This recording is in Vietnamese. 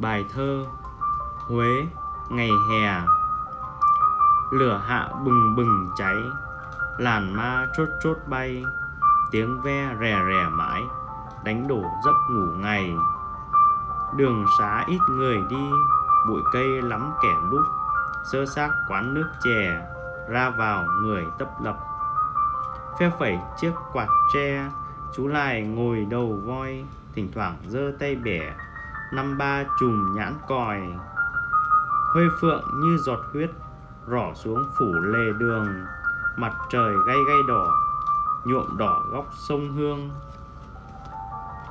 Bài thơ Huế ngày hè. Lửa hạ bừng bừng cháy, Làn ma chốt chốt bay. Tiếng ve rè rè mãi, Đánh đổ giấc ngủ ngày. Đường xá ít người đi, Bụi cây lắm kẻ lúc Sơ xác quán nước chè, Ra vào người tấp lập. Phe phẩy chiếc quạt tre, Chú lại ngồi đầu voi, Thỉnh thoảng giơ tay bẻ. Năm ba chùm nhãn còi. Huê phượng như giọt huyết Rỏ xuống phủ lề đường, Mặt trời gay gay đỏ, Nhuộm đỏ góc sông Hương.